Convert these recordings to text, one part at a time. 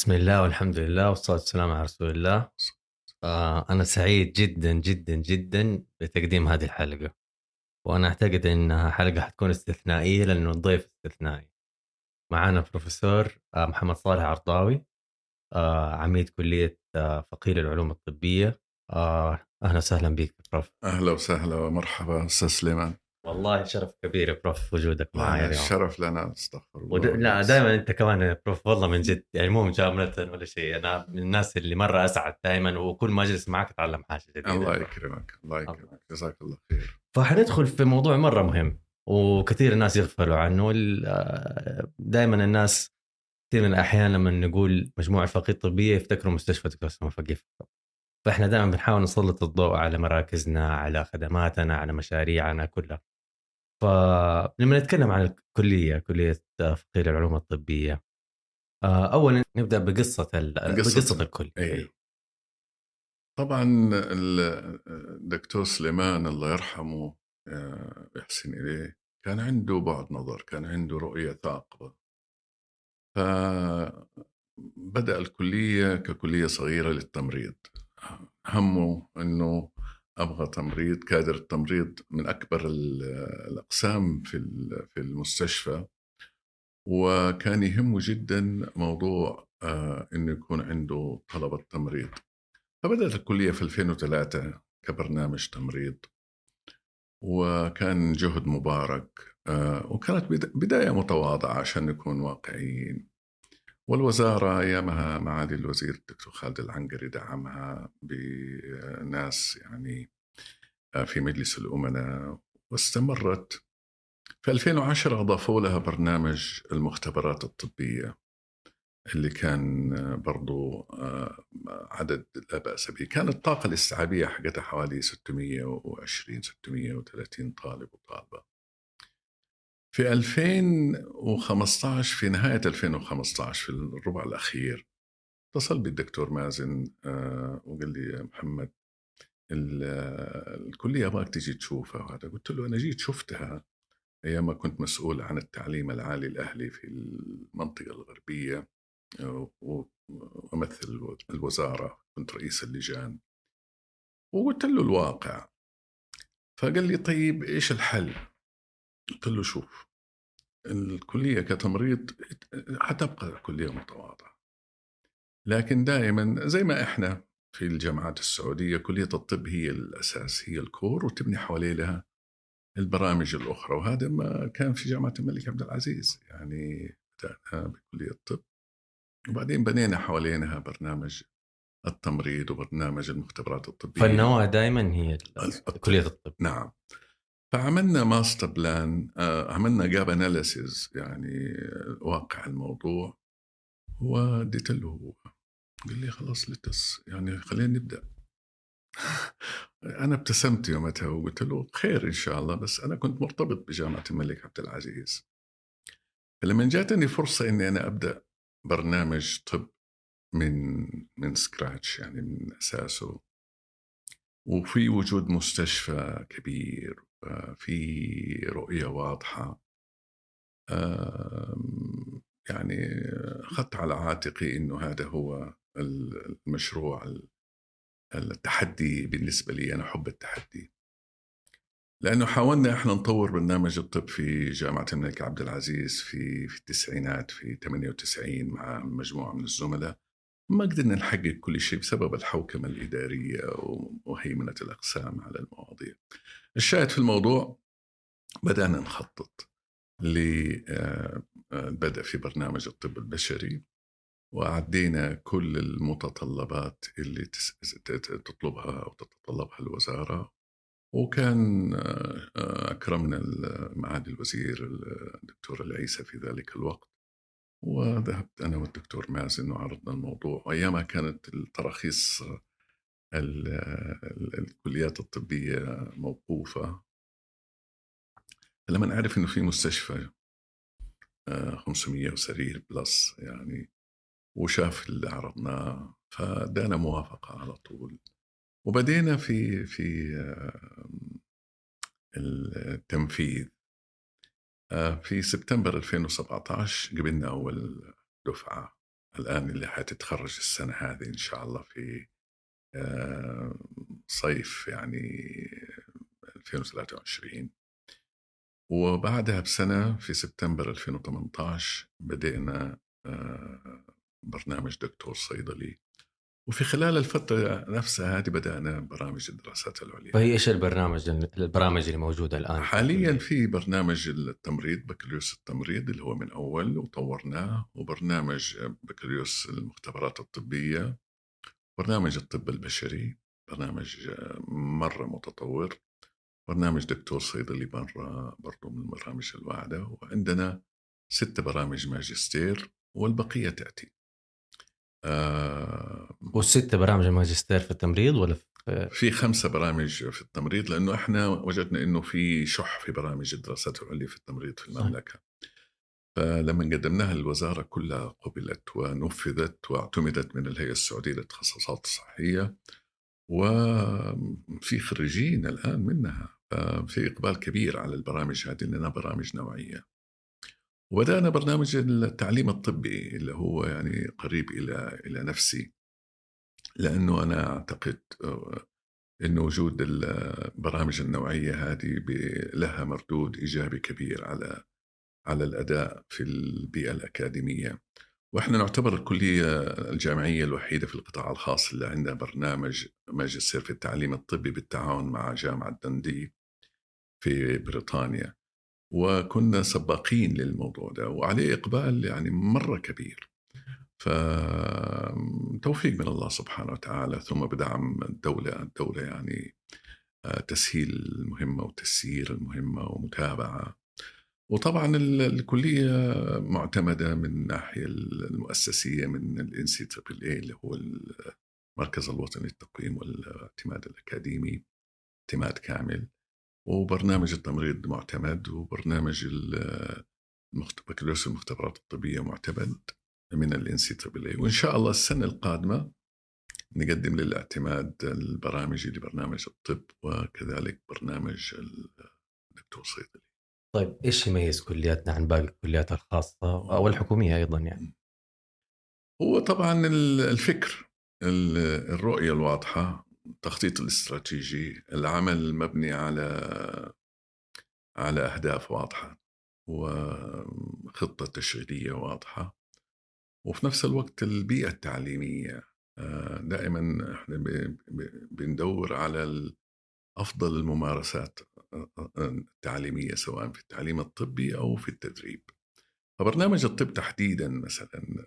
بسم الله والحمد لله والصلاة والسلام على رسول الله. آه أنا سعيد جدا جدا جدا بتقديم هذه الحلقة. وأنا أعتقد أنها حلقة حتكون استثنائية لأنه الضيف استثنائي. معنا بروفيسور آه محمد صالح عرضاوي آه عميد كلية فقيه للعلوم الطبية. أهلا وسهلا بك prof. أهلا وسهلا ومرحبا أستاذ سليمان. والله شرف كبير يا prof وجودك معي اليوم. الشرف لنا أستغفر الله ود... لا دائما أنت كمان يا prof والله من جد يعني مو مجاملة ولا شيء. أنا من الناس اللي مرة أسعد دائما وكل ما أجلس معك أتعلم حاجة جديدة. الله يكرمك الله يكرمك. جزاك الله خير. فحندخل في موضوع مرة مهم وكثير الناس يغفلوا عنه. دائما الناس كثير من الأحيان لما نقول مجموعة فقيه طبية يفتكروا مستشفى دكتور فقيه فقط فإحنا دائما بنحاول نسلط الضوء على مراكزنا على خدماتنا على مشاريعنا كلها. فلما نتكلم عن الكلية كلية فقير العلوم الطبية آه، اولا نبدأ بقصة بقصة, بقصة الكل أيوه. طبعا الدكتور سليمان الله يرحمه آه، يحسن إليه كان عنده بعد نظر كان عنده رؤية ثاقبة. فبدا الكلية ككلية صغيرة للتمريض. همه إنه أبغى تمريض كادر التمريض من أكبر الأقسام في في المستشفى. وكان يهمه جدا موضوع آه، إنه يكون عنده طلبة تمريض. فبدأت الكلية في 2003 كبرنامج تمريض. وكان جهد مبارك آه، وكانت بداية متواضعة عشان نكون واقعيين. والوزارة أيامها معالي الوزير الدكتور خالد العنقري دعمها بناس يعني آه، في مجلس الأمناء واستمرت. في 2010 أضافوا لها برنامج المختبرات الطبية اللي كان برضو آه، عدد لا بأس به. كانت الطاقة الاستيعابية حقتها حوالي 620 630 طالب وطالبة. في 2015 في نهاية 2015 في الربع الأخير اتصل بالدكتور مازن آه، وقال لي يا محمد الكلية أبغاك تجي تشوفها وهذا. قلت له أنا جيت شفتها أيام ما كنت مسؤول عن التعليم العالي الأهلي في المنطقة الغربية آه، وأمثل الوزارة كنت رئيس اللجان. وقلت له الواقع. فقال لي طيب إيش الحل؟ قلت له شوف الكلية كتمريض حتبقى كلية متواضعة. لكن دائما زي ما إحنا في الجامعات السعودية كلية الطب هي الأساس هي الكور وتبني حواليها البرامج الأخرى. وهذا ما كان في جامعة الملك عبد العزيز يعني بدأنا بكلية الطب. وبعدين بنينا حوالينها برنامج التمريض وبرنامج المختبرات الطبية. فالنواة دائما هي كلية الطب. نعم. فعملنا master plan آه، عملنا job analysis يعني واقع الموضوع. وديت له هو. قال لي خلاص let's يعني خلينا نبدأ. أنا ابتسمت يومتها وقلت له خير إن شاء الله بس أنا كنت مرتبط بجامعة الملك عبد العزيز. فلما جاتني فرصة إني أنا أبدأ برنامج طب من من سكراتش يعني من أساسه. وفي وجود مستشفى كبير. في رؤية واضحة. يعني أخذت على عاتقي أنه هذا هو المشروع التحدي بالنسبة لي أنا أحب التحدي. لأنه حاولنا إحنا نطور برنامج الطب في جامعة الملك عبد العزيز في في التسعينات في 98 مع مجموعة من الزملاء. ما قدرنا نحقق كل شيء بسبب الحوكمة الإدارية وهيمنة الأقسام على المواضيع. الشاهد في الموضوع بدأنا نخطط لبدأ في برنامج الطب البشري وعدينا كل المتطلبات اللي تطلبها أو تتطلبها الوزارة وكان أكرمنا معالي الوزير الدكتور العيسى في ذلك الوقت وذهبت أنا والدكتور مازن وعرضنا الموضوع وأيامها كانت التراخيص الكليات الطبية موقوفة. لما نعرف إنه في مستشفى 500 آه، وسرير بلس يعني وشاف اللي عرضناه فدانا موافقة على طول. وبدينا في في التنفيذ. آه، في سبتمبر 2017 قبلنا أول دفعة. الآن اللي حتتخرج السنة هذه إن شاء الله في آه، صيف يعني 2023 وبعدها بسنة في سبتمبر 2018 بدأنا آه، برنامج دكتور صيدلي وفي خلال الفترة نفسها هذه بدأنا برامج الدراسات العليا. فهي إيش البرنامج البرامج اللي موجودة الآن؟ حاليا في برنامج التمريض بكالوريوس التمريض اللي هو من أول وطورناه وبرنامج بكالوريوس المختبرات الطبية. برنامج الطب البشري برنامج مرة متطور برنامج دكتور صيدلي مرة برضو من البرامج الواعدة وعندنا ست برامج ماجستير والبقية تأتي. آه والست برامج الماجستير في التمريض ولا في في خمسة برامج في التمريض لأنه إحنا وجدنا إنه في شح في برامج الدراسات العليا في التمريض في المملكة. فلما قدمناها للوزارة كلها قبلت ونفذت واعتمدت من الهيئة السعودية للتخصصات الصحية وفي خريجين الآن منها ففي إقبال كبير على البرامج هذه لأنها برامج نوعية. وبدأنا برنامج التعليم الطبي اللي هو يعني قريب إلى إلى نفسي لأنه أنا أعتقد آه، أنه وجود البرامج النوعية هذه لها مردود إيجابي كبير على على الأداء في البيئة الأكاديمية. وإحنا نعتبر الكلية الجامعية الوحيدة في القطاع الخاص اللي عندها برنامج ماجستير في التعليم الطبي بالتعاون مع جامعة دندي في بريطانيا. وكنا سباقين للموضوع ده وعليه إقبال يعني مرة كبير. فتوفيق من الله سبحانه وتعالى ثم بدعم الدولة. الدولة يعني آه، تسهيل المهمة وتسيير المهمة ومتابعة وطبعا الكلية معتمدة من الناحية المؤسسية من NCAAA اللي هو المركز الوطني للتقويم والاعتماد الأكاديمي اعتماد كامل. وبرنامج التمريض معتمد وبرنامج بكالوريوس المختبرات الطبية معتمد من NCAAA وإن شاء الله السنة القادمة نقدم للاعتماد البرامج لبرنامج الطب وكذلك برنامج الدكتور صيدلي طيب إيش يميز كلياتنا عن باقي الكليات الخاصة أو الحكومية أيضا يعني؟ هو طبعا الفكر الرؤية الواضحة التخطيط الاستراتيجي العمل المبني على على أهداف واضحة وخطة تشغيلية واضحة وفي نفس الوقت البيئة التعليمية آه، دائما إحنا بندور على أفضل الممارسات التعليميه سواء في التعليم الطبي أو في التدريب. فبرنامج الطب تحديدا مثلا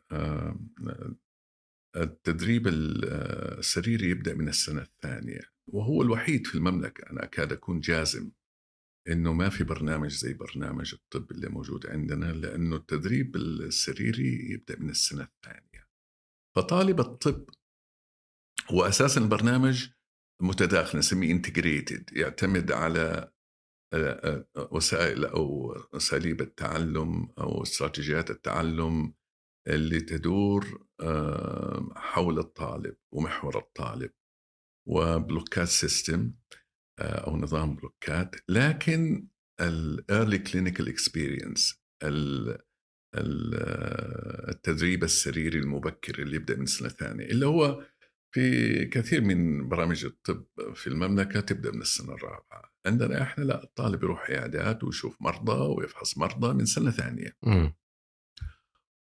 التدريب السريري يبدأ من السنة الثانية وهو الوحيد في المملكة أنا أكاد أكون جازم إنه ما في برنامج زي برنامج الطب اللي موجود عندنا لأنه التدريب السريري يبدأ من السنة الثانية. فطالب الطب هو أساسا البرنامج متداخل نسميه integrated يعتمد على وسائل أو أساليب التعلم أو استراتيجيات التعلم اللي تدور آه، حول الطالب ومحور الطالب وبلوكات system أو نظام بلوكات. لكن ال early clinical experience التدريب السريري المبكر اللي يبدأ من سنة ثانية اللي هو في كثير من برامج الطب في المملكة تبدأ من السنة الرابعة. عندنا إحنا لا الطالب يروح عيادات ويشوف مرضى ويفحص مرضى من سنة ثانية. م.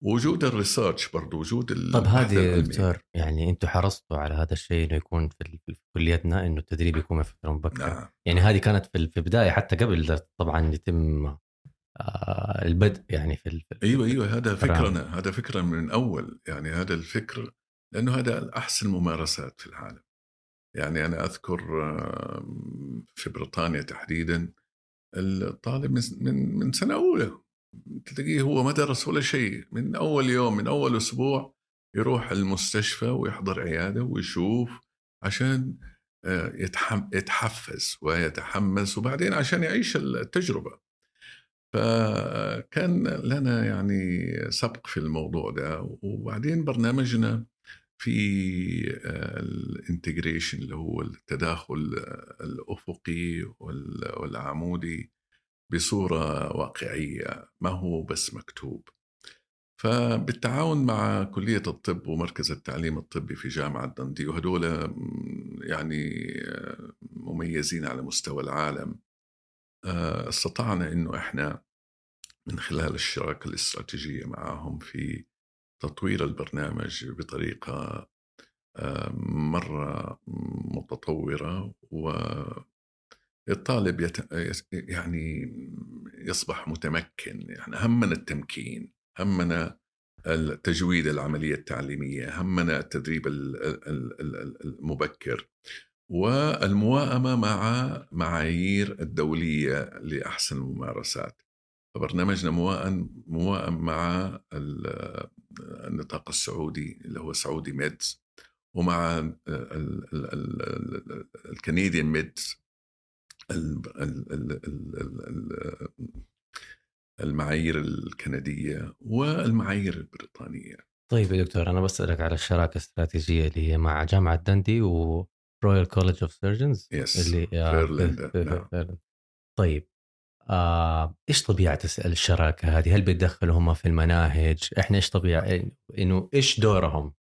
وجود الريسيرش برضه وجود طب هذه دكتور يعني أنتم حرصتوا على هذا الشيء إنه يكون في, كليتنا إنه التدريب يكون في فتره مبكره نعم. يعني هذه كانت في في البداية حتى قبل طبعا يتم آه البدء يعني في, في أيوه أيوه هذا فكرنا هذا فكرة من أول. يعني هذا الفكر لأنه هذا أحسن الممارسات في العالم. يعني أنا أذكر في بريطانيا تحديدا الطالب من من سنة أولى تلاقيه هو ما درس ولا شيء من أول يوم من أول أسبوع يروح المستشفى ويحضر عيادة ويشوف عشان آه، يتحفز ويتحمس وبعدين عشان يعيش التجربة. فكان لنا يعني سبق في الموضوع ده وبعدين برنامجنا في آه، الانتجريشن اللي هو التداخل آه، الافقي والعمودي بصورة واقعية ما هو بس مكتوب. فبالتعاون مع كلية الطب ومركز التعليم الطبي في جامعة دندي وهدول يعني مميزين على مستوى العالم آه، استطعنا إنه إحنا من خلال الشراكة الاستراتيجية معهم في تطوير البرنامج بطريقة آه، مرة متطورة والطالب يت... يعني يصبح متمكن. يعني همنا التمكين همنا التجويد العملية التعليمية همنا التدريب المبكر. والمواءمة مع معايير الدولية لأحسن الممارسات. فبرنامجنا موائم موائم مع النطاق السعودي اللي هو Saudi MEDs ومع ال CanMEDS المعايير الكندية والمعايير البريطانية طيب يا دكتور أنا بسألك على الشراكة الاستراتيجية اللي هي مع جامعة دندي و Royal College of Surgeons يس اللي في إيرلندا نعم. طيب آه، إيش طبيعة الشراكة هذه؟ هل بيتدخلوا هم في المناهج؟ إحنا إيش طبيعة إنه إيش دورهم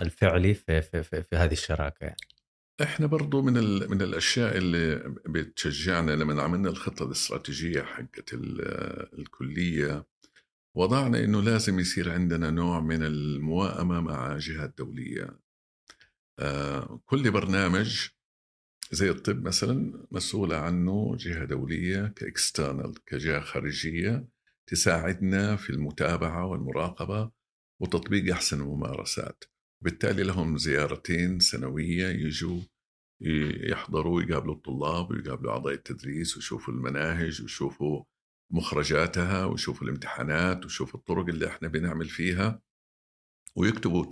الفعلي في في في, في هذه الشراكة يعني؟ إحنا برضو من من الأشياء اللي بتشجعنا لما عملنا الخطة الاستراتيجية حقت الكلية وضعنا إنه لازم يصير عندنا نوع من المواءمه مع جهات دولية آه، كل برنامج زي الطب مثلا مسؤولة عنه جهة دولية كإكسترنال كجهة خارجية تساعدنا في المتابعة والمراقبة وتطبيق أحسن الممارسات بالتالي لهم زيارتين سنوية يجوا يحضروا يقابلوا الطلاب ويقابلوا أعضاء التدريس ويشوفوا المناهج ويشوفوا مخرجاتها ويشوفوا الامتحانات ويشوفوا الطرق اللي إحنا بنعمل فيها ويكتبوا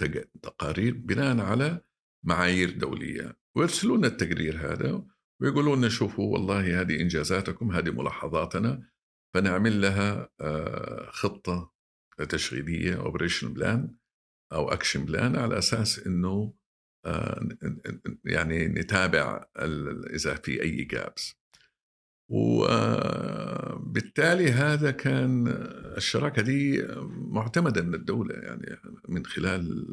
تقارير بناء على معايير دولية ويرسلوا لنا التقرير هذا ويقولوا لنا شوفوا والله هذه إنجازاتكم هذه ملاحظاتنا فنعمل لها آه، خطة تشغيلية operation plan أو action plan على أساس أنه آه، يعني نتابع إذا في أي جابس وبالتالي هذا كان الشراكة دي معتمدة من الدولة يعني من خلال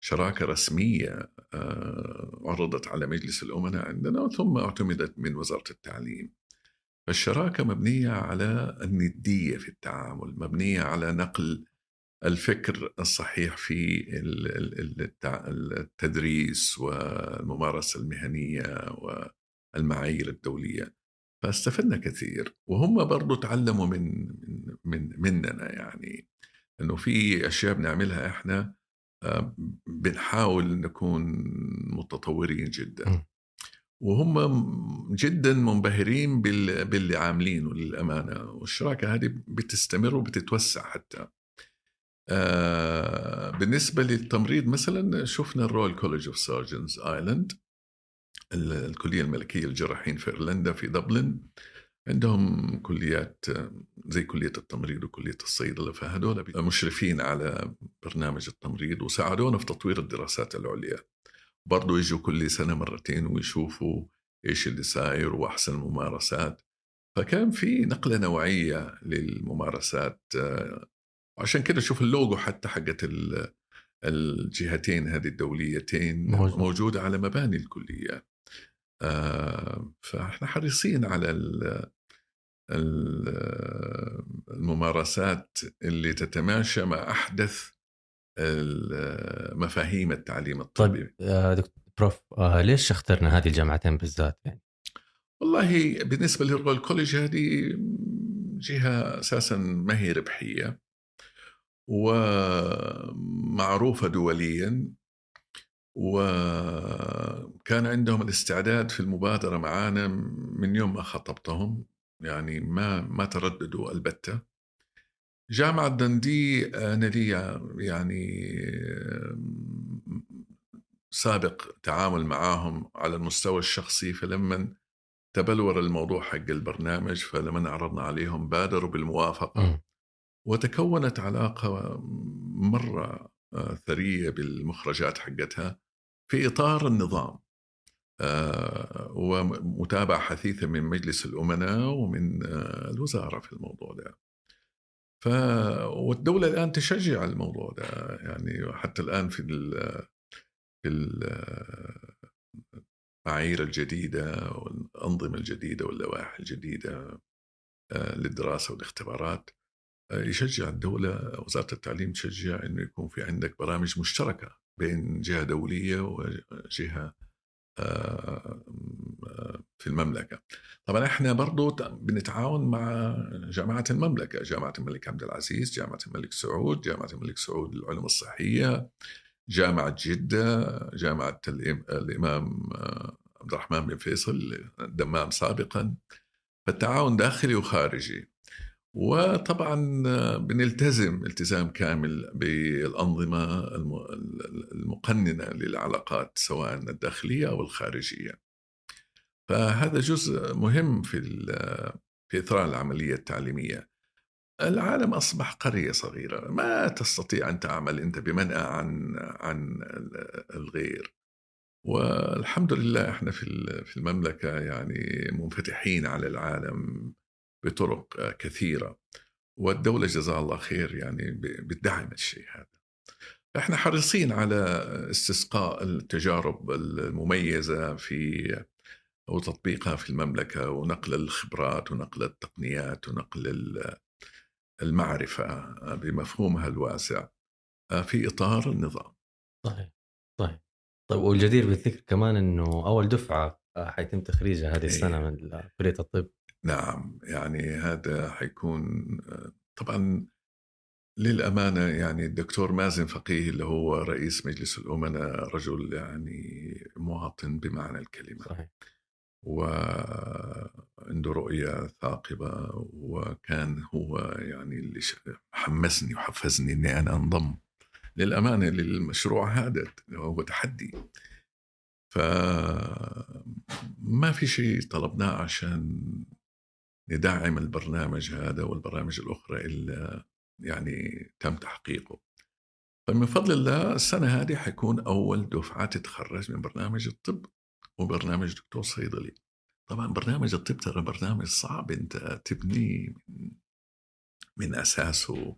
شراكة رسمية آه، عرضت على مجلس الأمناء عندنا ثم اعتمدت من وزارة التعليم. فالشراكة مبنية على الندية في التعامل مبنية على نقل الفكر الصحيح في التدريس والممارسة المهنية والمعايير الدولية. فاستفدنا كثير وهم برضو تعلموا من من مننا يعني. إنه في أشياء بنعملها إحنا بنحاول نكون متطورين جدا. وهم جدا منبهرين باللي عاملينه للأمانة. والشراكة هذه بتستمر وبتتوسع حتى. آه، بالنسبة للتمريض مثلا شفنا ال Royal College of Surgeons Ireland الكلية الملكية للجراحين في إيرلندا في دبلن عندهم كليات زي كلية التمريض وكلية الصيدلة فهدول مشرفين على برنامج التمريض وساعدونا في تطوير الدراسات العليا. برضو يجوا كل سنة مرتين ويشوفوا إيش اللي صاير وأحسن الممارسات. فكان في نقلة نوعية للممارسات وعشان كده شوف اللوجو حتى حقت الجهتين هذه الدوليتين موجود. موجودة على مباني الكلية. آه، فإحنا حريصين على الممارسات اللي تتماشى مع أحدث مفاهيم التعليم الطبي طيب دكتور prof آه ليش اخترنا هذه الجامعتين بالذات يعني؟ والله بالنسبة لل Royal College هذه جهة أساسا ما هي ربحية ومعروفة دوليا وكان عندهم الاستعداد في المبادرة معنا من يوم ما خطبتهم يعني ما ما ترددوا البتة. جامعة دندي لي يعني سابق تعامل معاهم على المستوى الشخصي فلما تبلور الموضوع حق البرنامج فلما عرضنا عليهم بادروا بالموافقة. وتكونت علاقة مرة ثرية بالمخرجات حقتها. في إطار النظام. آه، ومتابعة حثيثة من مجلس الأمناء ومن آه، الوزارة في الموضوع ده. ف والدولة الآن تشجع الموضوع ده. يعني حتى الآن في ال في المعايير الجديدة والأنظمة الجديدة واللوائح الجديدة آه، للدراسة والاختبارات آه، يشجع الدولة وزارة التعليم تشجع إنه يكون في عندك برامج مشتركة بين جهة دولية وجهة آه، في المملكة. طبعا إحنا برضو بنتعاون مع جامعه المملكة، جامعه الملك عبد العزيز، جامعه الملك سعود، جامعه الملك سعود للعلوم الصحية، جامعة جدة، جامعة الإمام آه، عبد الرحمن بن فيصل الدمام سابقا. فالتعاون داخلي وخارجي. وطبعا بنلتزم التزام كامل بالأنظمة المقننة للعلاقات سواء الداخلية أو الخارجية. فهذا جزء مهم في في إثراء العملية التعليمية. العالم أصبح قرية صغيرة. ما تستطيع أن تعمل أنت بمنأى عن عن الغير. والحمد لله إحنا في في المملكة يعني منفتحين على العالم بطرق كثيرة. والدولة جزاها الله خير يعني بتدعم الشيء هذا. إحنا حريصين على استسقاء التجارب المميزة في وتطبيقها في المملكة ونقل الخبرات ونقل التقنيات ونقل المعرفة بمفهومها الواسع في إطار النظام. صحيح صحيح. طيب والجدير بالذكر كمان أنه أول دفعة حيتم تخريجها هذه السنة إيه. من كلية الطب. نعم يعني هذا حيكون طبعا للأمانة يعني الدكتور مازن فقيه اللي هو رئيس مجلس الأمناء رجل يعني مواطن بمعنى الكلمة. صحيح. وعنده رؤية ثاقبة وكان هو يعني اللي حمسني وحفزني إني أنا أنضم. للأمانة للمشروع هذا هو تحدي. فما في شيء طلبناه عشان ندعم البرنامج هذا والبرامج الأخرى اللي يعني تم تحقيقه. فمن فضل الله السنة هذه حيكون أول دفعة تتخرج من برنامج الطب وبرنامج دكتور صيدلي. طبعا برنامج الطب ترى برنامج صعب أنت تبنيه من, من أساسه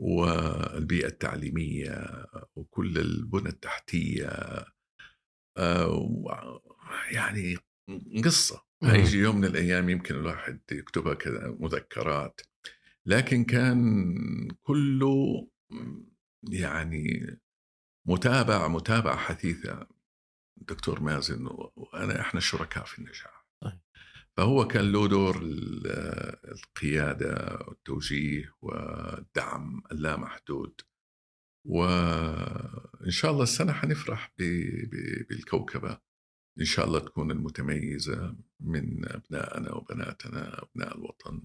والبيئة التعليمية وكل البنى التحتية آه، يعني قصة. هيجي يوم من الأيام يمكن الواحد يكتبها كذا مذكرات. لكن كان كله يعني متابعة متابعة حثيثة دكتور مازن وأنا إحنا شركاء في النجاح. فهو كان له دور القيادة والتوجيه والدعم اللامحدود. وإن شاء الله السنة حنفرح بالكوكبة. إن شاء الله تكون المتميزة من أبنائنا وبناتنا أبناء الوطن.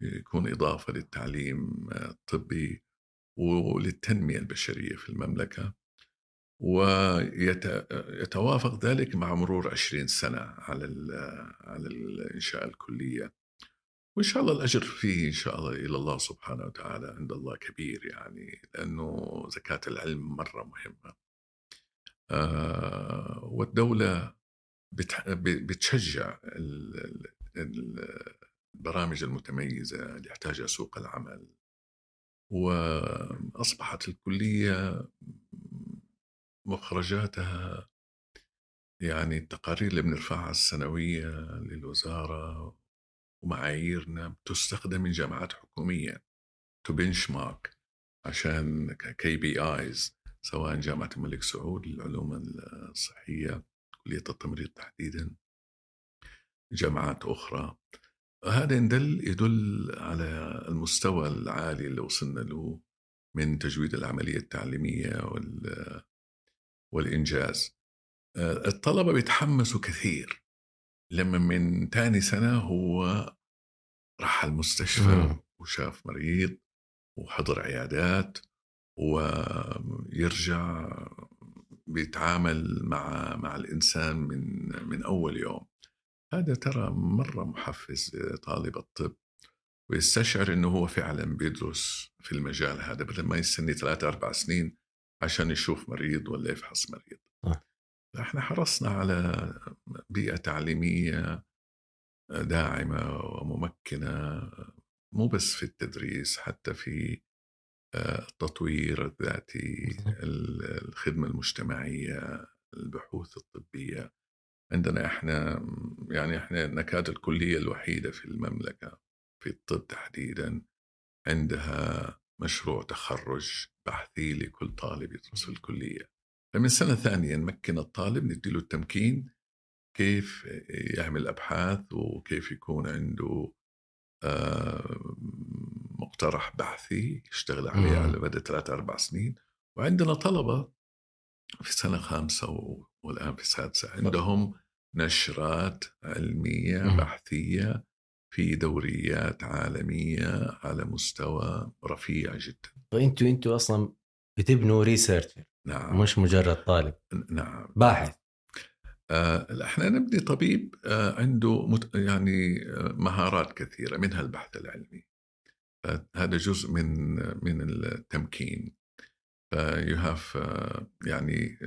يكون إضافة للتعليم الطبي وللتنمية البشرية في المملكة. ويتوافق ذلك مع مرور عشرين سنة على على الإنشاء الكلية. وإن شاء الله الأجر فيه إن شاء الله إلى الله سبحانه وتعالى عند الله كبير يعني لأنه زكاة العلم مرة مهمة. والدولة بتشجع البرامج المتميزة اللي يحتاجها سوق العمل. وأصبحت الكلية مخرجاتها يعني التقارير اللي بنرفعها السنوية للوزارة ومعاييرنا بتستخدم من جامعات حكومية to benchmark عشان KPIs سواء جامعة الملك سعود للعلوم الصحية كلية التمريض تحديدا جامعات أخرى. هذا يدل يدل على المستوى العالي اللي وصلنا له من تجويد العملية التعليمية والإنجاز. الطلبة بيتحمسوا كثير. لما من تاني سنة هو راح المستشفى وشاف مريض وحضر عيادات. ويرجع بيتعامل مع مع الإنسان من من أول يوم هذا ترى مرة محفز طالب الطب ويستشعر إنه هو فعلا بيدرس في المجال هذا بدل ما يستني ثلاثة أربع سنين عشان يشوف مريض ولا يفحص مريض آه. إحنا حرصنا على بيئة تعليمية داعمة وممكنة مو بس في التدريس حتى في التطوير الذاتي الخدمة المجتمعية البحوث الطبية. عندنا إحنا يعني إحنا نكاد الكلية الوحيدة في المملكة في الطب تحديدا. عندها مشروع تخرج بحثي لكل طالب يدرس في الكلية. فمن سنة ثانية نمكن الطالب نديله التمكين كيف يعمل أبحاث وكيف يكون عنده آه، مقترح بحثي يشتغل عليه على مدى ثلاثة أربع سنين وعندنا طلبة في سنة خامسة والآن في سادسة عندهم نشرات علمية بحثية في دوريات عالمية على مستوى رفيع جدا. فأنتوا أنتوا أصلا بتبنوا ريسيرش نعم. مش مجرد طالب. نعم. باحث. آه إحنا نبني طبيب آه عنده مت يعني آه مهارات كثيرة منها البحث العلمي. هذا جزء من من التمكين. ف you have آه يعني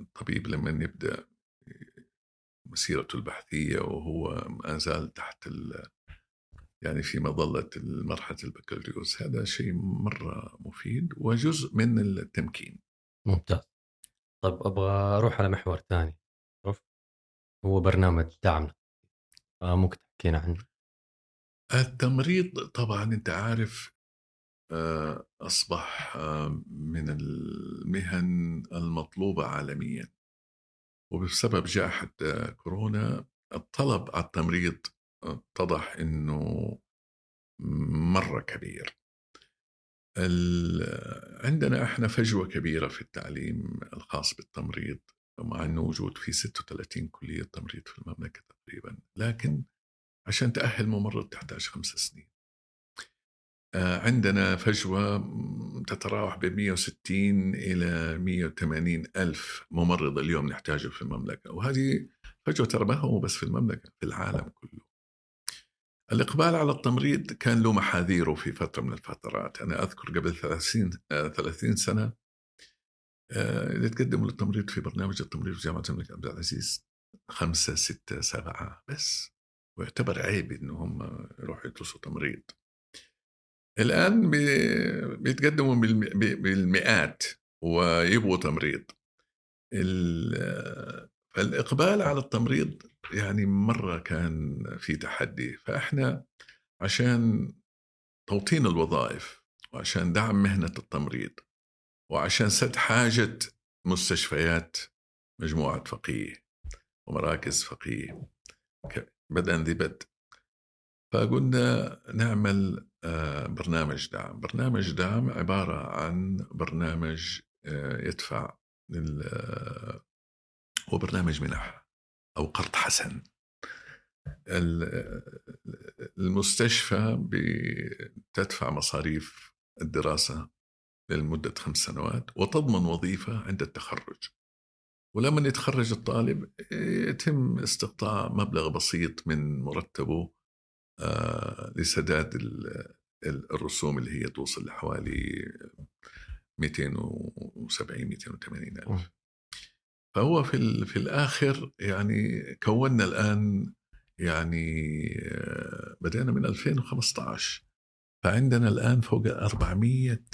الطبيب لما يبدأ مسيرته البحثية وهو ما زال تحت يعني في مظلة مرحله البكالوريوس. هذا شيء مرة مفيد وجزء من التمكين. ممتاز. طيب أبغى أروح على محور ثاني. هو برنامج دعمنا. ممكن تحكينا عنه. التمريض طبعا أنت عارف آه، أصبح آه، من المهن المطلوبة عالميا. وبسبب جائحة آه، كورونا الطلب على التمريض اتضح إنه مرة كبير. عندنا إحنا فجوة كبيرة في التعليم الخاص بالتمريض مع إنه موجود في 36 كلية تمريض في المملكة تقريبا. لكن عشان تأهل ممرض تحتاج خمس سنين. آه، عندنا فجوة تتراوح ب 160 إلى 180 ألف ممرض اليوم نحتاجه في المملكة. وهذه فجوة ترى ما هو بس في المملكة في العالم كله. الإقبال على التمريض كان له محاذيره في فترة من الفترات. أنا أذكر قبل 30 30 سنة آه، اللي تقدموا للتمريض في برنامج التمريض في جامعة الملك عبد العزيز خمسة ستة سبعة بس. ويعتبر عيب إنهم يروحوا يدرسوا تمريض. الآن بيتقدموا بالمئات ويبغوا تمريض. فالإقبال على التمريض يعني مرة كان في تحدي. فإحنا عشان توطين الوظائف وعشان دعم مهنة التمريض وعشان سد حاجة مستشفيات مجموعة فقيه ومراكز فقيه بدءا ذي بدء فقلنا نعمل آه، برنامج دعم. برنامج دعم عبارة عن برنامج آه، يدفع آه، هو برنامج منح أو قرض حسن. المستشفى بتدفع مصاريف الدراسة لمدة خمس سنوات وتضمن وظيفة عند التخرج. ولما يتخرج الطالب يتم استقطاع مبلغ بسيط من مرتبه آه، لسداد الرسوم اللي هي توصل لحوالي 270 280 ألف. فهو في في الآخر يعني كونا الآن يعني آه، بدأنا من 2015 فعندنا الآن فوق 400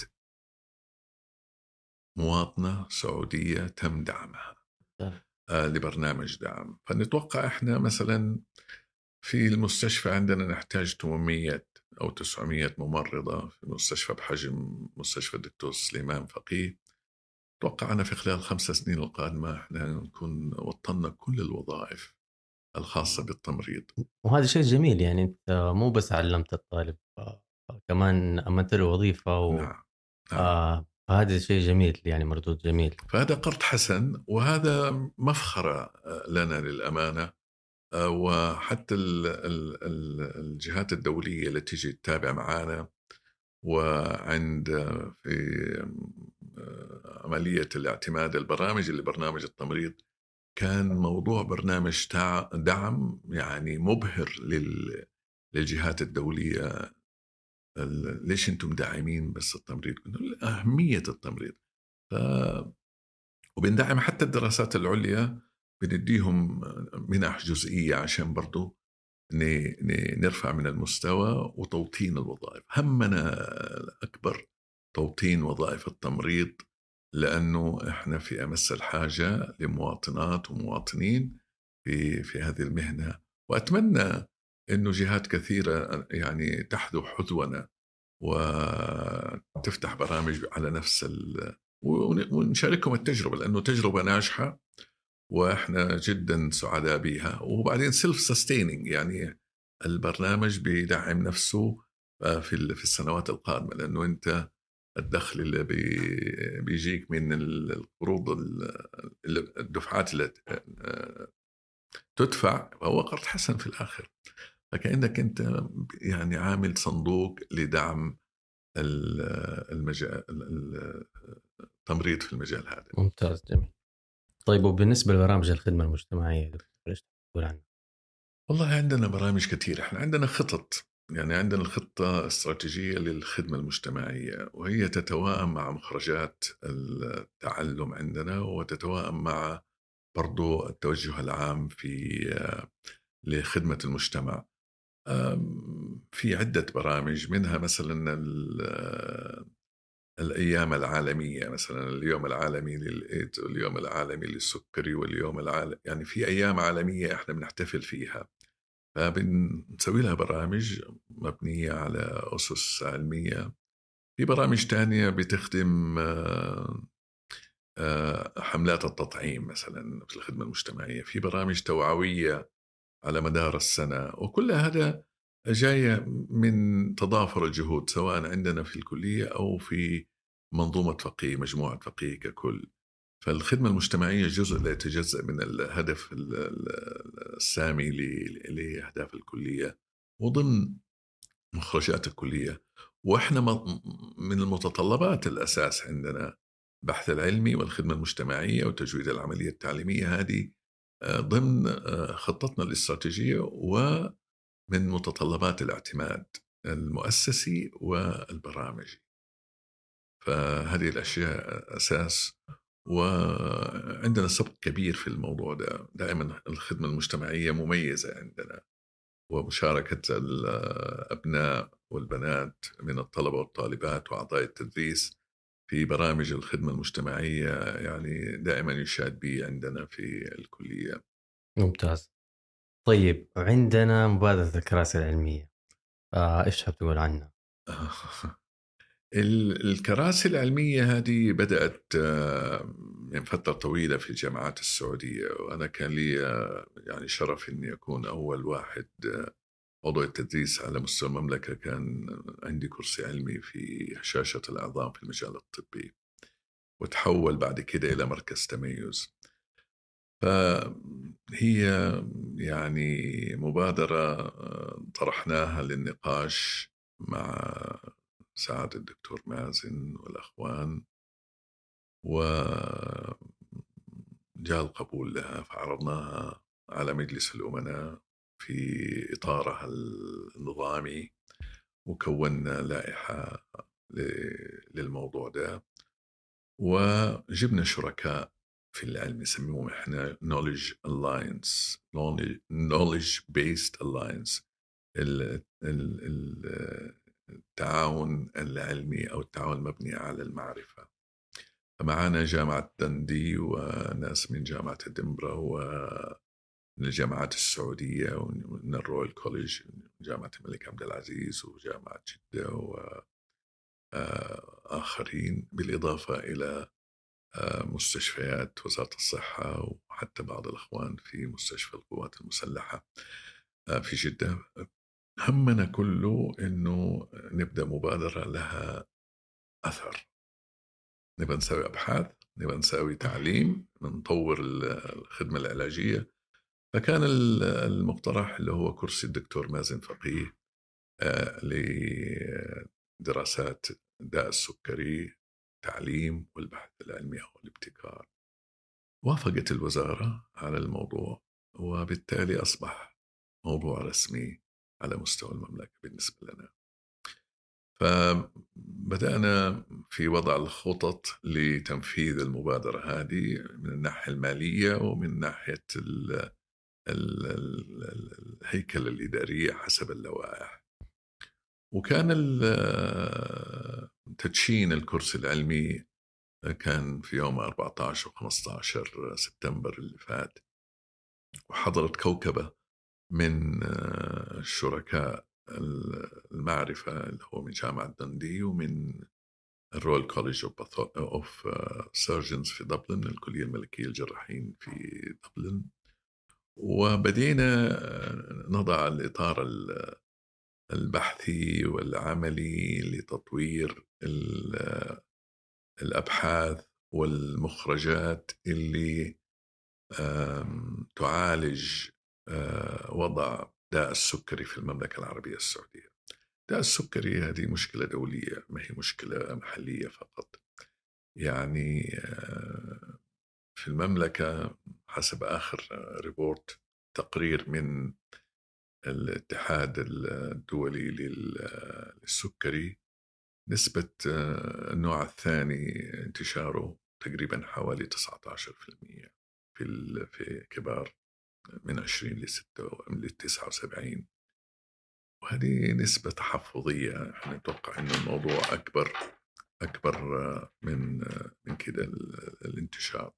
مواطنة سعودية تم دعمها. لبرنامج دعم فنتوقع إحنا مثلا في المستشفى عندنا نحتاج 800 أو 900 ممرضة في مستشفى بحجم مستشفى الدكتور سليمان فقيه أتوقع أنا في خلال الخمس سنين القادمة إحنا نكون وطنا كل الوظائف الخاصة بالتمريض وهذا شيء جميل يعني أنت مو بس علمت الطالب كمان أمنت له وظيفة و... نعم. نعم. آه هذا شيء جميل يعني مردود جميل. فهذا قرض حسن وهذا مفخرة لنا للأمانة آه، وحتى الجهات الدولية اللي تيجي تتابع معنا وعند في آه، عملية الاعتماد البرامج اللي برنامج التمريض كان موضوع برنامج دعم يعني مبهر للجهات الدولية ليش أنتم داعمين بس التمريض؟ أهمية التمريض. ف وبندعم حتى الدراسات العليا بنديهم منح جزئية عشان برضو نرفع من المستوى وتوطين الوظائف. همنا الأكبر توطين وظائف التمريض لأنه إحنا في أمس الحاجة لمواطنات ومواطنين في, في هذه المهنة. وأتمنى أنه جهات كثيرة يعني تحذو حذونا وتفتح برامج على نفس ال... ونشاركهم التجربة لأنه تجربة ناجحة وإحنا جدا سعداء بها وبعدين self sustaining يعني البرنامج بيدعم نفسه آه، في في السنوات القادمة لأنه أنت الدخل اللي بي بيجيك من القروض الدفعات اللي آه، تدفع فهو قرض حسن في الآخر. فكأنك أنت يعني عامل صندوق لدعم المجال التمريض في المجال هذا. ممتاز جميل. طيب وبالنسبة لبرامج الخدمة المجتمعية إيش تقول عنها؟ والله عندنا برامج كثير إحنا عندنا خطط. يعني عندنا الخطة استراتيجية للخدمة المجتمعية وهي تتوائم مع مخرجات التعلم عندنا وتتوائم مع برضو التوجه العام في لخدمة المجتمع. في عدة برامج منها مثلا الأيام العالمية مثلا اليوم العالمي للإيدز واليوم العالمي للسكري واليوم العالمي يعني في أيام عالمية إحنا بنحتفل فيها. فبنسوي لها برامج مبنية على أسس علمية. في برامج تانية بتخدم آه، آه، حملات التطعيم مثلا في الخدمة المجتمعية. في برامج توعوية على مدار السنة وكل هذا جاية من تضافر الجهود سواء عندنا في الكلية أو في منظومة فقيه مجموعة فقيه ككل. فالخدمة المجتمعية جزء لا يتجزأ من الهدف السامي لأهداف الكلية. وضمن مخرجات الكلية وإحنا من المتطلبات الأساس عندنا البحث العلمي والخدمة المجتمعية وتجويد العملية التعليمية هذه ضمن آه، خطتنا الاستراتيجية و من متطلبات الاعتماد المؤسسي والبرامجي. فهذه الأشياء أساس وعندنا سبق كبير في الموضوع ده. دائما الخدمة المجتمعية مميزة عندنا ومشاركة الأبناء والبنات من الطلبة والطالبات وأعضاء التدريس. في برامج الخدمة المجتمعية يعني دائما يشاد به عندنا في الكلية. ممتاز. طيب عندنا مبادرة الكراسي العلمية. آه إيش تحب تقول عنها؟ الكراسي العلمية هذه بدأت آه، من فترة طويلة في الجامعات السعودية وأنا كان لي آه، يعني شرف إني أكون أول واحد آه، عضو التدريس على مستوى المملكة كان عندي كرسي علمي في هشاشة العظام في المجال الطبي وتحول بعد كده إلى مركز تميز. فهي يعني مبادرة طرحناها للنقاش مع سعادة الدكتور مازن والأخوان و جاء القبول لها فعرضناها على مجلس الأمناء في إطارها النظامي وكونا لائحة للموضوع ده. وجبنا شركاء في العلم يسموهم إحنا knowledge alliance knowledge based alliance. التعاون العلمي أو التعاون المبني على المعرفة. فمعنا جامعة دندي وناس من جامعة ادنبرا ومن الجامعات السعودية ومن ال Royal College جامعة الملك عبد العزيز وجامعة جدة واخرين آه، بالإضافة إلى آه، مستشفيات وزارة الصحة وحتى بعض الأخوان في مستشفى القوات المسلحة آه، في جدة. همنا كله أنه نبدأ مبادرة لها أثر. نبغى نسوي أبحاث نبغى نسوي تعليم نطور الخدمة العلاجية. فكان المقترح اللي هو كرسي الدكتور مازن فقيه آه، لدراسات داء السكري التعليم والبحث العلمي أو الابتكار. وافقت الوزارة على الموضوع وبالتالي أصبح موضوع رسمي على مستوى المملكة بالنسبة لنا. فبدأنا في وضع الخطط لتنفيذ المبادرة هذه من الناحية المالية ومن ناحية الهيكلة الإدارية حسب اللوائح. وكان تدشين الكرسي العلمي كان في يوم 14 و 15 سبتمبر اللي فات. وحضرت كوكبة من الشركاء المعرفة اللي هو من جامعة دندي ومن ال Royal College of Surgeons في دبلن الكلية الملكية الجراحين في دبلن. وبدينا نضع الإطار البحثي والعملي لتطوير الأبحاث والمخرجات اللي تعالج وضع داء السكري في المملكة العربية السعودية. داء السكري هذه مشكلة دولية ما هي مشكلة محلية فقط. يعني في المملكة حسب آخر report تقرير من الاتحاد الدولي للسكري نسبة آه، النوع الثاني انتشاره تقريبا حوالي 19% في في كبار من 20 ل 6 ل 79 وهذه نسبة تحفظية. إحنا نتوقع إنه الموضوع أكبر أكبر آه، من آه، من كده الانتشار.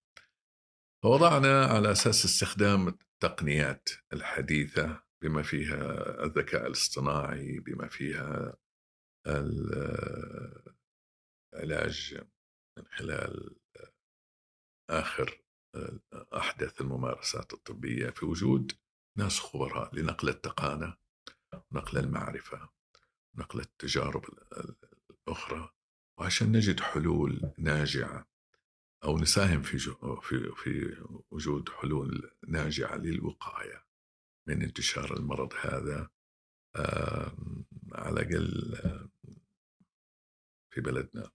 فوضعنا على أساس استخدام التقنيات الحديثة بما فيها الذكاء الاصطناعي بما فيها العلاج من خلال آخر أحدث الممارسات الطبية في وجود ناس خبراء لنقل التقانة نقل المعرفة نقل التجارب الأخرى وعشان نجد حلول ناجعة. أو نساهم في في في وجود حلول ناجعة للوقاية من انتشار المرض هذا على الأقل في بلدنا.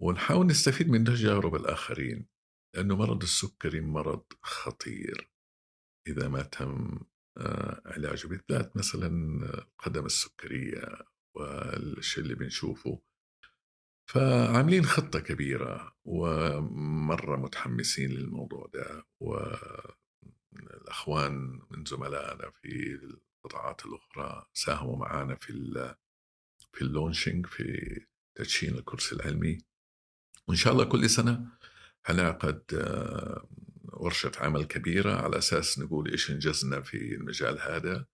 ونحاول نستفيد من تجارب الآخرين لأنه مرض السكري مرض خطير. إذا ما تم آه، علاجه بالذات مثلا القدم السكرية والشيء اللي بنشوفه فعاملين خطة كبيرة ومرة متحمسين للموضوع ده والأخوان من زملائنا في القطاعات الأخرى ساهموا معنا في في اللونشينج في تدشين الكرسي العلمي. وإن شاء الله كل سنة حنعقد آه، ورشة عمل كبيرة على أساس نقول إيش إنجزنا في المجال هذا.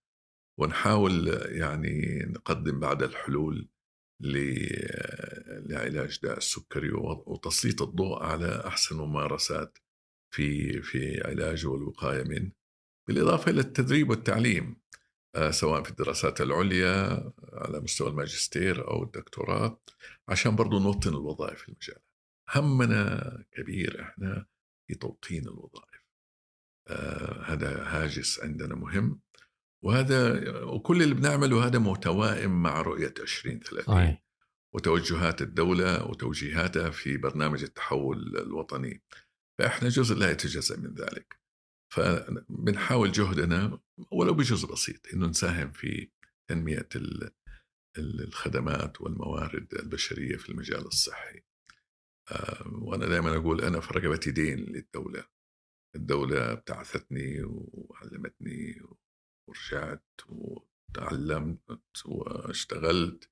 ونحاول يعني نقدم بعد الحلول لعلاج داء السكري وتسليط الضوء على أحسن ممارسات في في علاجه والوقاية منه بالإضافة إلى التدريب والتعليم آه، سواء في الدراسات العليا على مستوى الماجستير أو الدكتوراه عشان برضو نوطن الوظائف في المجال. همنا كبير إحنا في توطين الوظائف. آه هذا هاجس عندنا مهم. وهذا وكل اللي بنعمله هذا متوائم مع رؤية 2030 أي. وتوجهات الدولة وتوجيهاتها في برنامج التحول الوطني فإحنا جزء لا يتجزأ من ذلك فبنحاول جهدنا ولو بجزء بسيط إنه نساهم في تنمية الخدمات والموارد البشرية في المجال الصحي. آه، وأنا دائما أقول أنا في رقبتي دين للدولة. الدولة ابتعثتني وعلمتني ورجعت وتعلمت واشتغلت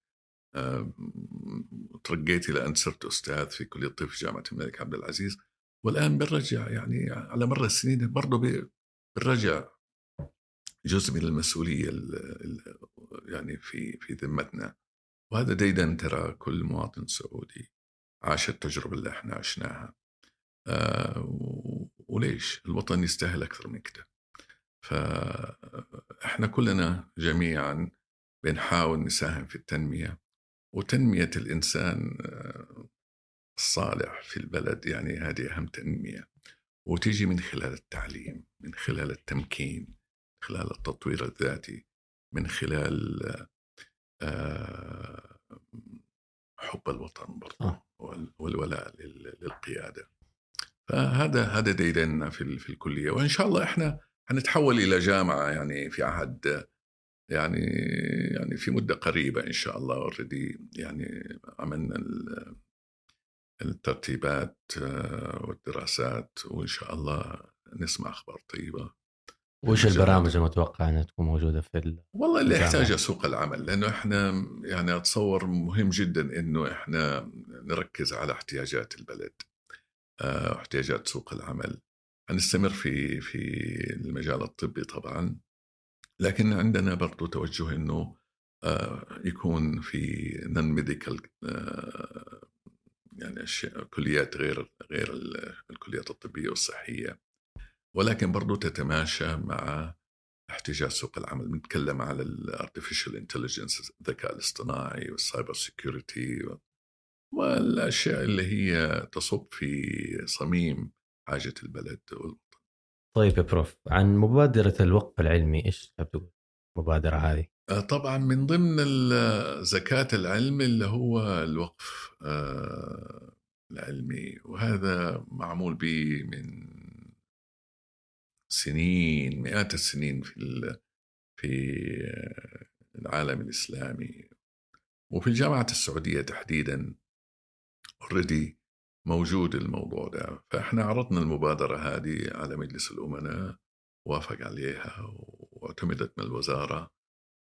ترقيت إلى أن صرت أستاذ في كلية الطب في جامعة الملك عبد العزيز. والآن بنرجع يعني على مر السنين برضه بنرجع جزء من المسؤولية يعني في في ذمتنا. وهذا ديدا ترى كل مواطن سعودي عاش التجربة اللي إحنا عشناها. آه وليش؟ الوطن يستاهل أكثر من كده. فاحنا كلنا جميعا بنحاول نساهم في التنمية وتنمية الإنسان آه، الصالح في البلد يعني هذه أهم تنمية. وتيجي من خلال التعليم من خلال التمكين من خلال التطوير الذاتي من خلال آه، حب الوطن برضه آه. والولاء للقيادة. فهذا هذا ديدنا في في الكلية. وإن شاء الله إحنا حنتحول إلى جامعة يعني في عهد يعني يعني في مدة قريبة إن شاء الله اوريدي يعني عملنا الترتيبات آه، والدراسات وإن شاء الله نسمع أخبار طيبة. وش البرامج المتوقع إنها تكون موجودة في والله اللي يحتاجها سوق العمل لأنه إحنا يعني أتصور مهم جدا إنه إحنا نركز على احتياجات البلد آه، احتياجات سوق العمل. نستمر في في المجال الطبي طبعا لكن عندنا برضو توجه إنه آه، يكون في نون ميديكال آه، يعني كليات غير غير الكليات الطبية والصحية. ولكن برضو تتماشى مع احتياجات سوق العمل. بنتكلم على ال artificial intelligence الذكاء الاصطناعي وال cyber security والأشياء اللي هي تصب في صميم حاجة البلد والوطن. طيب يا prof عن مبادرة الوقف العلمي إيش تقول المبادره هذه؟ آه، طبعا من ضمن زكاة العلم اللي هو الوقف آه، العلمي وهذا معمول به من سنين مئات السنين في في العالم الإسلامي وفي الجامعة السعودية تحديدا اوريدي موجود الموضوع ده. فإحنا عرضنا المبادرة هذه على مجلس الأمناء وافق عليها واعتمدت من الوزارة.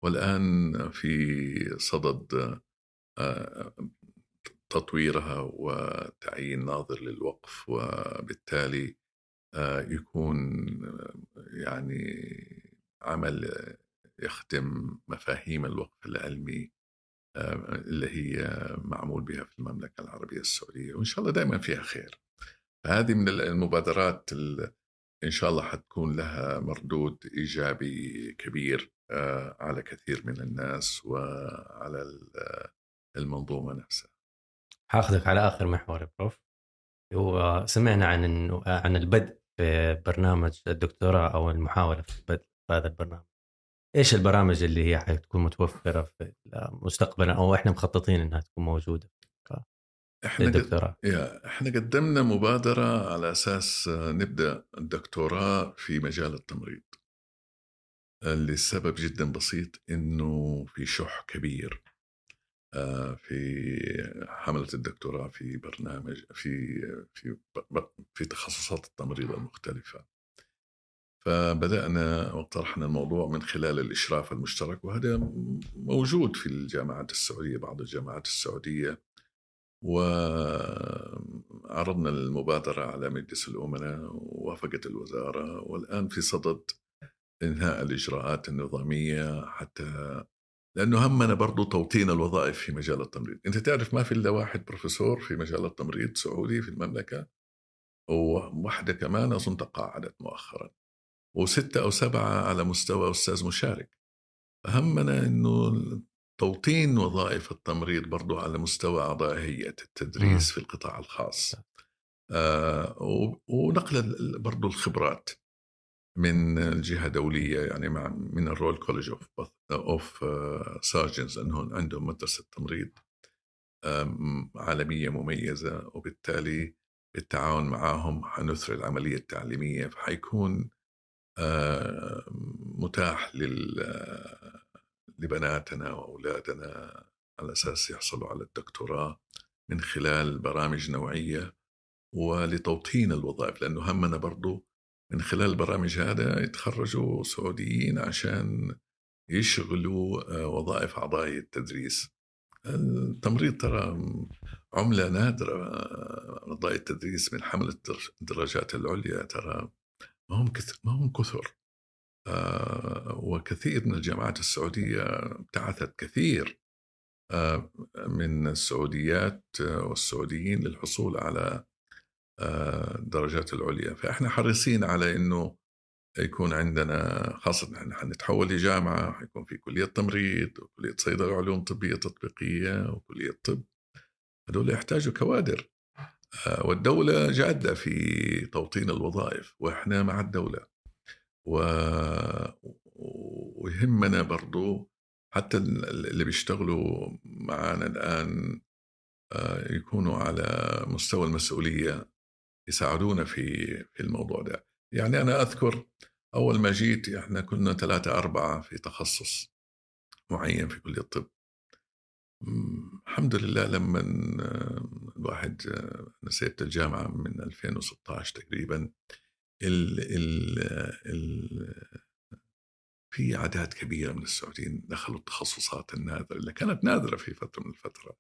والآن في صدد آه، تطويرها وتعيين ناظر للوقف وبالتالي آه، يكون يعني عمل يخدم مفاهيم الوقف العلمي اللي هي معمول بها في المملكة العربية السعودية وإن شاء الله دائما فيها خير. هذه من المبادرات إن شاء الله حتكون لها مردود إيجابي كبير على كثير من الناس وعلى المنظومة نفسها. حاخذك على آخر محور يا بروف. وسمعنا عن عن البدء في برنامج الدكتوراه أو المحاولة في البدء في هذا البرنامج. إيش البرامج اللي هي حتكون متوفرة في مستقبلا أو إحنا مخططين إنها تكون موجودة إحنا الدكتوراه يا إحنا قدمنا مبادرة على أساس نبدأ الدكتوراه في مجال التمريض. لسبب جدا بسيط إنه في شح كبير آه، في حملة الدكتوراه في برنامج في في في تخصصات التمريض المختلفة. فبدأنا وطرحنا الموضوع من خلال الإشراف المشترك وهذا موجود في الجامعات السعودية بعض الجامعات السعودية وعرضنا المبادرة على مجلس الأمناء ووافقت الوزارة والآن في صدد إنهاء الإجراءات النظامية حتى لأنه همنا برضه توطين الوظائف في مجال التمريض. أنت تعرف ما في إلا واحد بروفيسور في مجال التمريض سعودي في المملكة؟ وواحدة كمان أظن تقاعدت مؤخرا. وستة أو سبعة على مستوى أستاذ مشارك. همنا أنه توطين وظائف التمريض برضو على مستوى أعضاء هيئة التدريس في القطاع الخاص. آه ونقل برضو الخبرات من جهة دولية يعني مع من ال Royal College of of Surgeons انهم عندهم مدرسة تمريض عالمية مميزة وبالتالي بالتعاون معهم حنثري العملية التعليمية فحيكون متاح لل لبناتنا وأولادنا على أساس يحصلوا على الدكتوراه من خلال برامج نوعية ولتوطين الوظائف لأنه همنا برضو من خلال البرامج هذا يتخرجوا سعوديين عشان يشغلوا آه، وظائف أعضاء التدريس. التمريض ترى عملة نادرة آه، أعضاء التدريس من حملة الدرجات العليا ترى ما هم كثر ما هم كثر. آه، وكثير من الجامعات السعودية ابتعثت كثير من السعوديات والسعوديين للحصول على الدرجات العليا. فإحنا حريصين على إنه يكون عندنا خاصة نحن حنتحول لجامعة حيكون في كلية تمريض وكلية صيدلة وعلوم طبية تطبيقية وكلية طب. هذول يحتاجوا كوادر. آه، والدولة جادة في توطين الوظائف وإحنا مع الدولة. و... ويهمنا برضو حتى اللي بيشتغلوا معنا الآن آه، يكونوا على مستوى المسؤولية يساعدونا في في الموضوع ده. يعني أنا أذكر أول ما جيت إحنا كنا ثلاثة أربعة في تخصص معين في كلية الطب. الحمد لله لما الواحد نسيت الجامعة من 2016 تقريبا ال ال ال في أعداد كبيرة من السعوديين دخلوا التخصصات النادرة اللي كانت نادرة في فترة من الفترات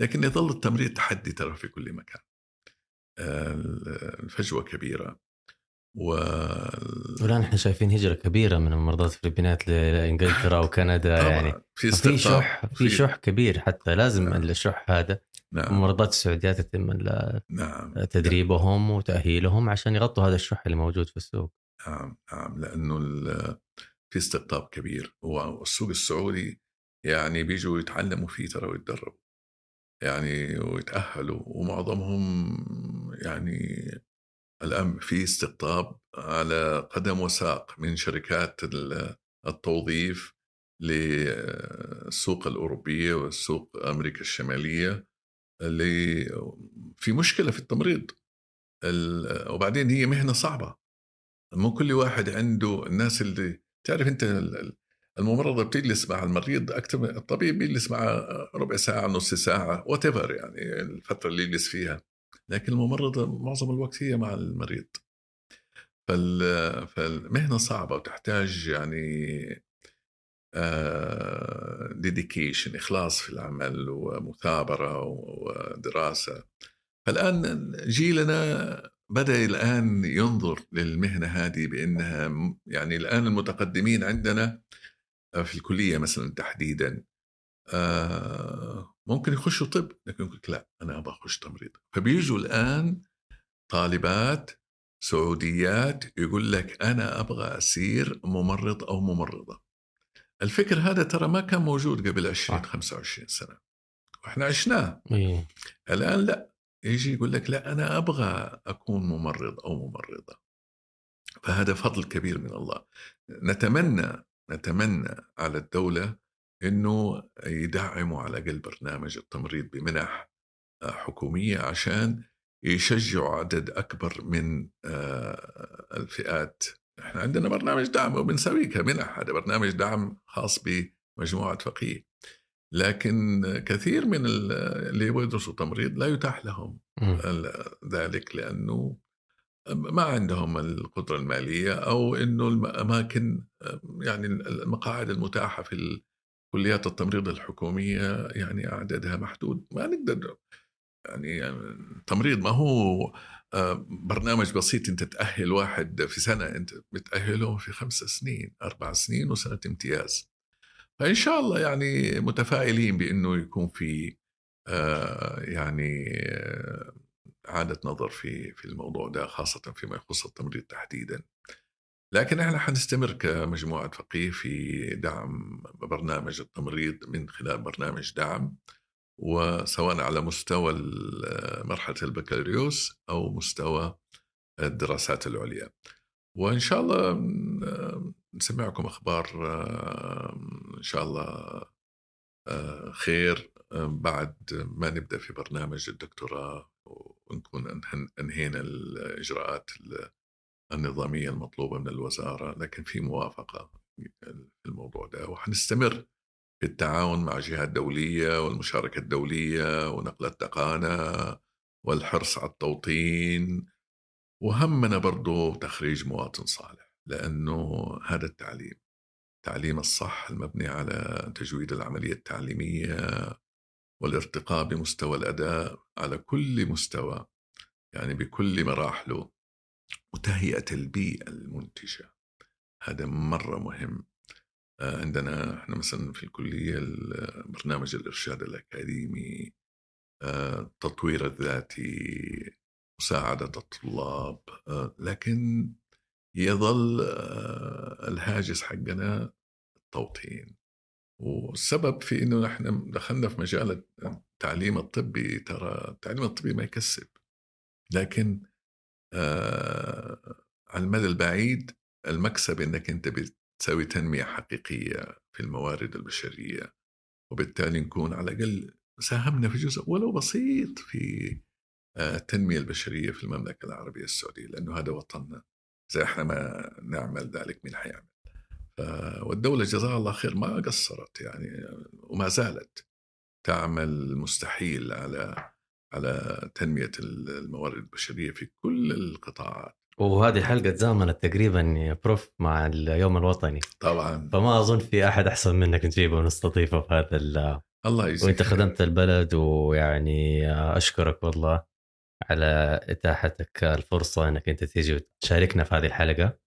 لكن يظل التمريض تحدي ترى في كل مكان. الفجوة كبيرة و والآن إحنا شايفين هجرة كبيرة من الممرضات الفلبينات لإنجلترا وكندا يعني. في في شح في شح كبير حتى لازم نعم. الشح هذا. نعم. الممرضات السعوديات يتم نعم. تدريبهم وتأهيلهم عشان يغطوا هذا الشح اللي موجود في السوق نعم نعم لأنه في استقطاب كبير والسوق السعودي يعني بيجوا يتعلموا فيه ترى ويتدربوا يعني ويتأهلوا ومعظمهم يعني الآن في استقطاب على قدم وساق من شركات التوظيف للسوق الأوروبية والسوق أمريكا الشمالية اللي في مشكلة في التمريض وبعدين هي مهنة صعبة. مو كل واحد عنده الناس اللي تعرف أنت الممرضة بتجلس مع المريض أكثر من الطبيب بيجلس معه ربع ساعة نص ساعة وات يعني الفترة اللي يجلس فيها. لكن الممرضة معظم الوقت هي مع المريض. فالمهنة صعبة وتحتاج يعني dedication آه، إخلاص في العمل ومثابرة ودراسة. فالآن جيلنا بدأ الآن ينظر للمهنة هذه بأنها يعني الآن المتقدمين عندنا في الكلية مثلا تحديدا آه، ممكن يخشوا طب لكن يقول لا أنا أبغى أخش تمريض. فبيجوا الآن طالبات سعوديات يقول لك أنا أبغى اصير ممرض أو ممرضة. الفكر هذا ترى ما كان موجود قبل 20 25 سنة وإحنا عشناه. إيه. الآن لا يجي يقول لك لا أنا أبغى أكون ممرض أو ممرضة. فهذا فضل كبير من الله. نتمنى نتمنى على الدولة أنه يدعموا على الأقل برنامج التمريض بمنح آه، حكومية عشان يشجعوا عدد أكبر من آه، الفئات إحنا عندنا برنامج دعم وبنسويه كمنح هذا برنامج دعم خاص بمجموعة فقيه. لكن كثير من اللي يبغوا يدرسوا تمريض لا يتاح لهم ذلك لأنه ما عندهم القدرة المالية أو أنه الأماكن يعني المقاعد المتاحة في كليات التمريض الحكومية يعني عددها محدود. ما نقدر يعني التمريض ما هو برنامج بسيط انت تأهل واحد في سنة انت بتأهله في خمس سنين أربع سنين وسنة امتياز. فإن شاء الله يعني متفائلين بأنه يكون في آه، يعني آه، إعادة نظر في في الموضوع ده خاصة فيما يخص التمريض تحديدا. لكن إحنا حنستمر كمجموعة فقيه في دعم برنامج التمريض من خلال برنامج دعم. وسواء على مستوى مرحلة البكالوريوس أو مستوى الدراسات العليا. وإن شاء الله نسمعكم أخبار إن شاء الله خير بعد ما نبدأ في برنامج الدكتوراه ونكون انهينا الإجراءات النظامية المطلوبة من الوزارة لكن في موافقة في الموضوع ده وحنستمر التعاون مع جهات دوليه والمشاركة الدولية ونقل التقانة والحرص على التوطين. وهمنا برضو تخريج مواطن صالح لأنه هذا التعليم التعليم الصح المبني على تجويد العملية التعليمية والارتقاء بمستوى الأداء على كل مستوى يعني بكل مراحله وتهيئة البيئة المنتجة. هذا مرة مهم. عندنا إحنا مثلا في الكلية برنامج الإرشاد الأكاديمي التطوير آه، الذاتي مساعدة الطلاب آه، لكن يظل الهاجس حقنا التوطين. والسبب في إنه نحن دخلنا في مجال التعليم الطبي ترى التعليم الطبي ما يكسب. لكن آه على المدى البعيد المكسب إنك أنت بتسوي تنمية حقيقية في الموارد البشرية وبالتالي نكون على الأقل ساهمنا في جزء ولو بسيط في آه، التنمية البشرية في المملكة العربية السعودية لأنه هذا وطننا. اذا إحنا ما نعمل ذلك مين حيعمل والدولة جزاها الله خير ما قصرت يعني وما زالت تعمل المستحيل على على تنمية الموارد البشرية في كل القطاعات. وهذه الحلقة تزامنت تقريبا يا بروف مع اليوم الوطني. طبعا. فما أظن في أحد أحسن منك نجيبه ونستضيفه في هذا ال- الله يجزيك وأنت. خدمت البلد ويعني أشكرك والله على إتاحتك الفرصة إنك أنت تيجي وتشاركنا في هذه الحلقة.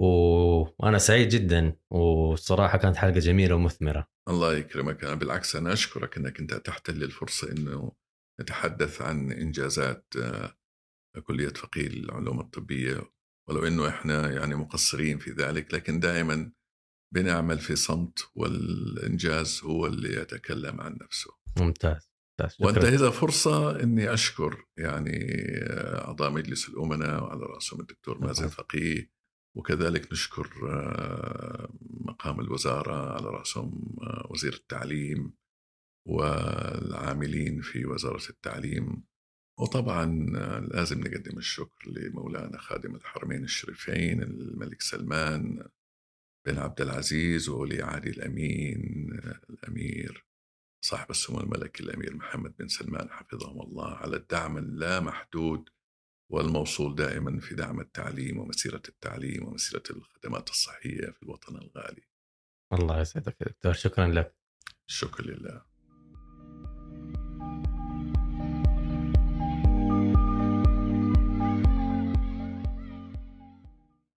وأنا سعيد جدا والصراحه كانت حلقة جميلة ومثمرة. الله يكرمك. أنا بالعكس أنا أشكرك أنك أنت أتحت لي الفرصة أنه نتحدث عن إنجازات آه، كلية فقيه العلوم الطبية ولو أنه إحنا يعني مقصرين في ذلك لكن دائما بنعمل في صمت والإنجاز هو اللي يتكلم عن نفسه ممتاز ممتاز. وانتهز فرصة إني أشكر يعني أعضاء مجلس الأمناء وعلى رأسهم الدكتور مازن. فقيه وكذلك نشكر آه، مقام الوزارة على رأسهم آه، وزير التعليم والعاملين في وزارة التعليم وطبعا آه، لازم نقدم الشكر لمولانا خادم الحرمين الشريفين الملك سلمان بن عبد العزيز وولي عهد الأمين آه، الأمير صاحب السمو الملكي الأمير محمد بن سلمان حفظهم الله على الدعم اللا محدود والموصول دائما في دعم التعليم ومسيرة التعليم ومسيرة الخدمات الصحية في الوطن الغالي. الله يسعدك يا دكتور شكرا لك الشكر لله.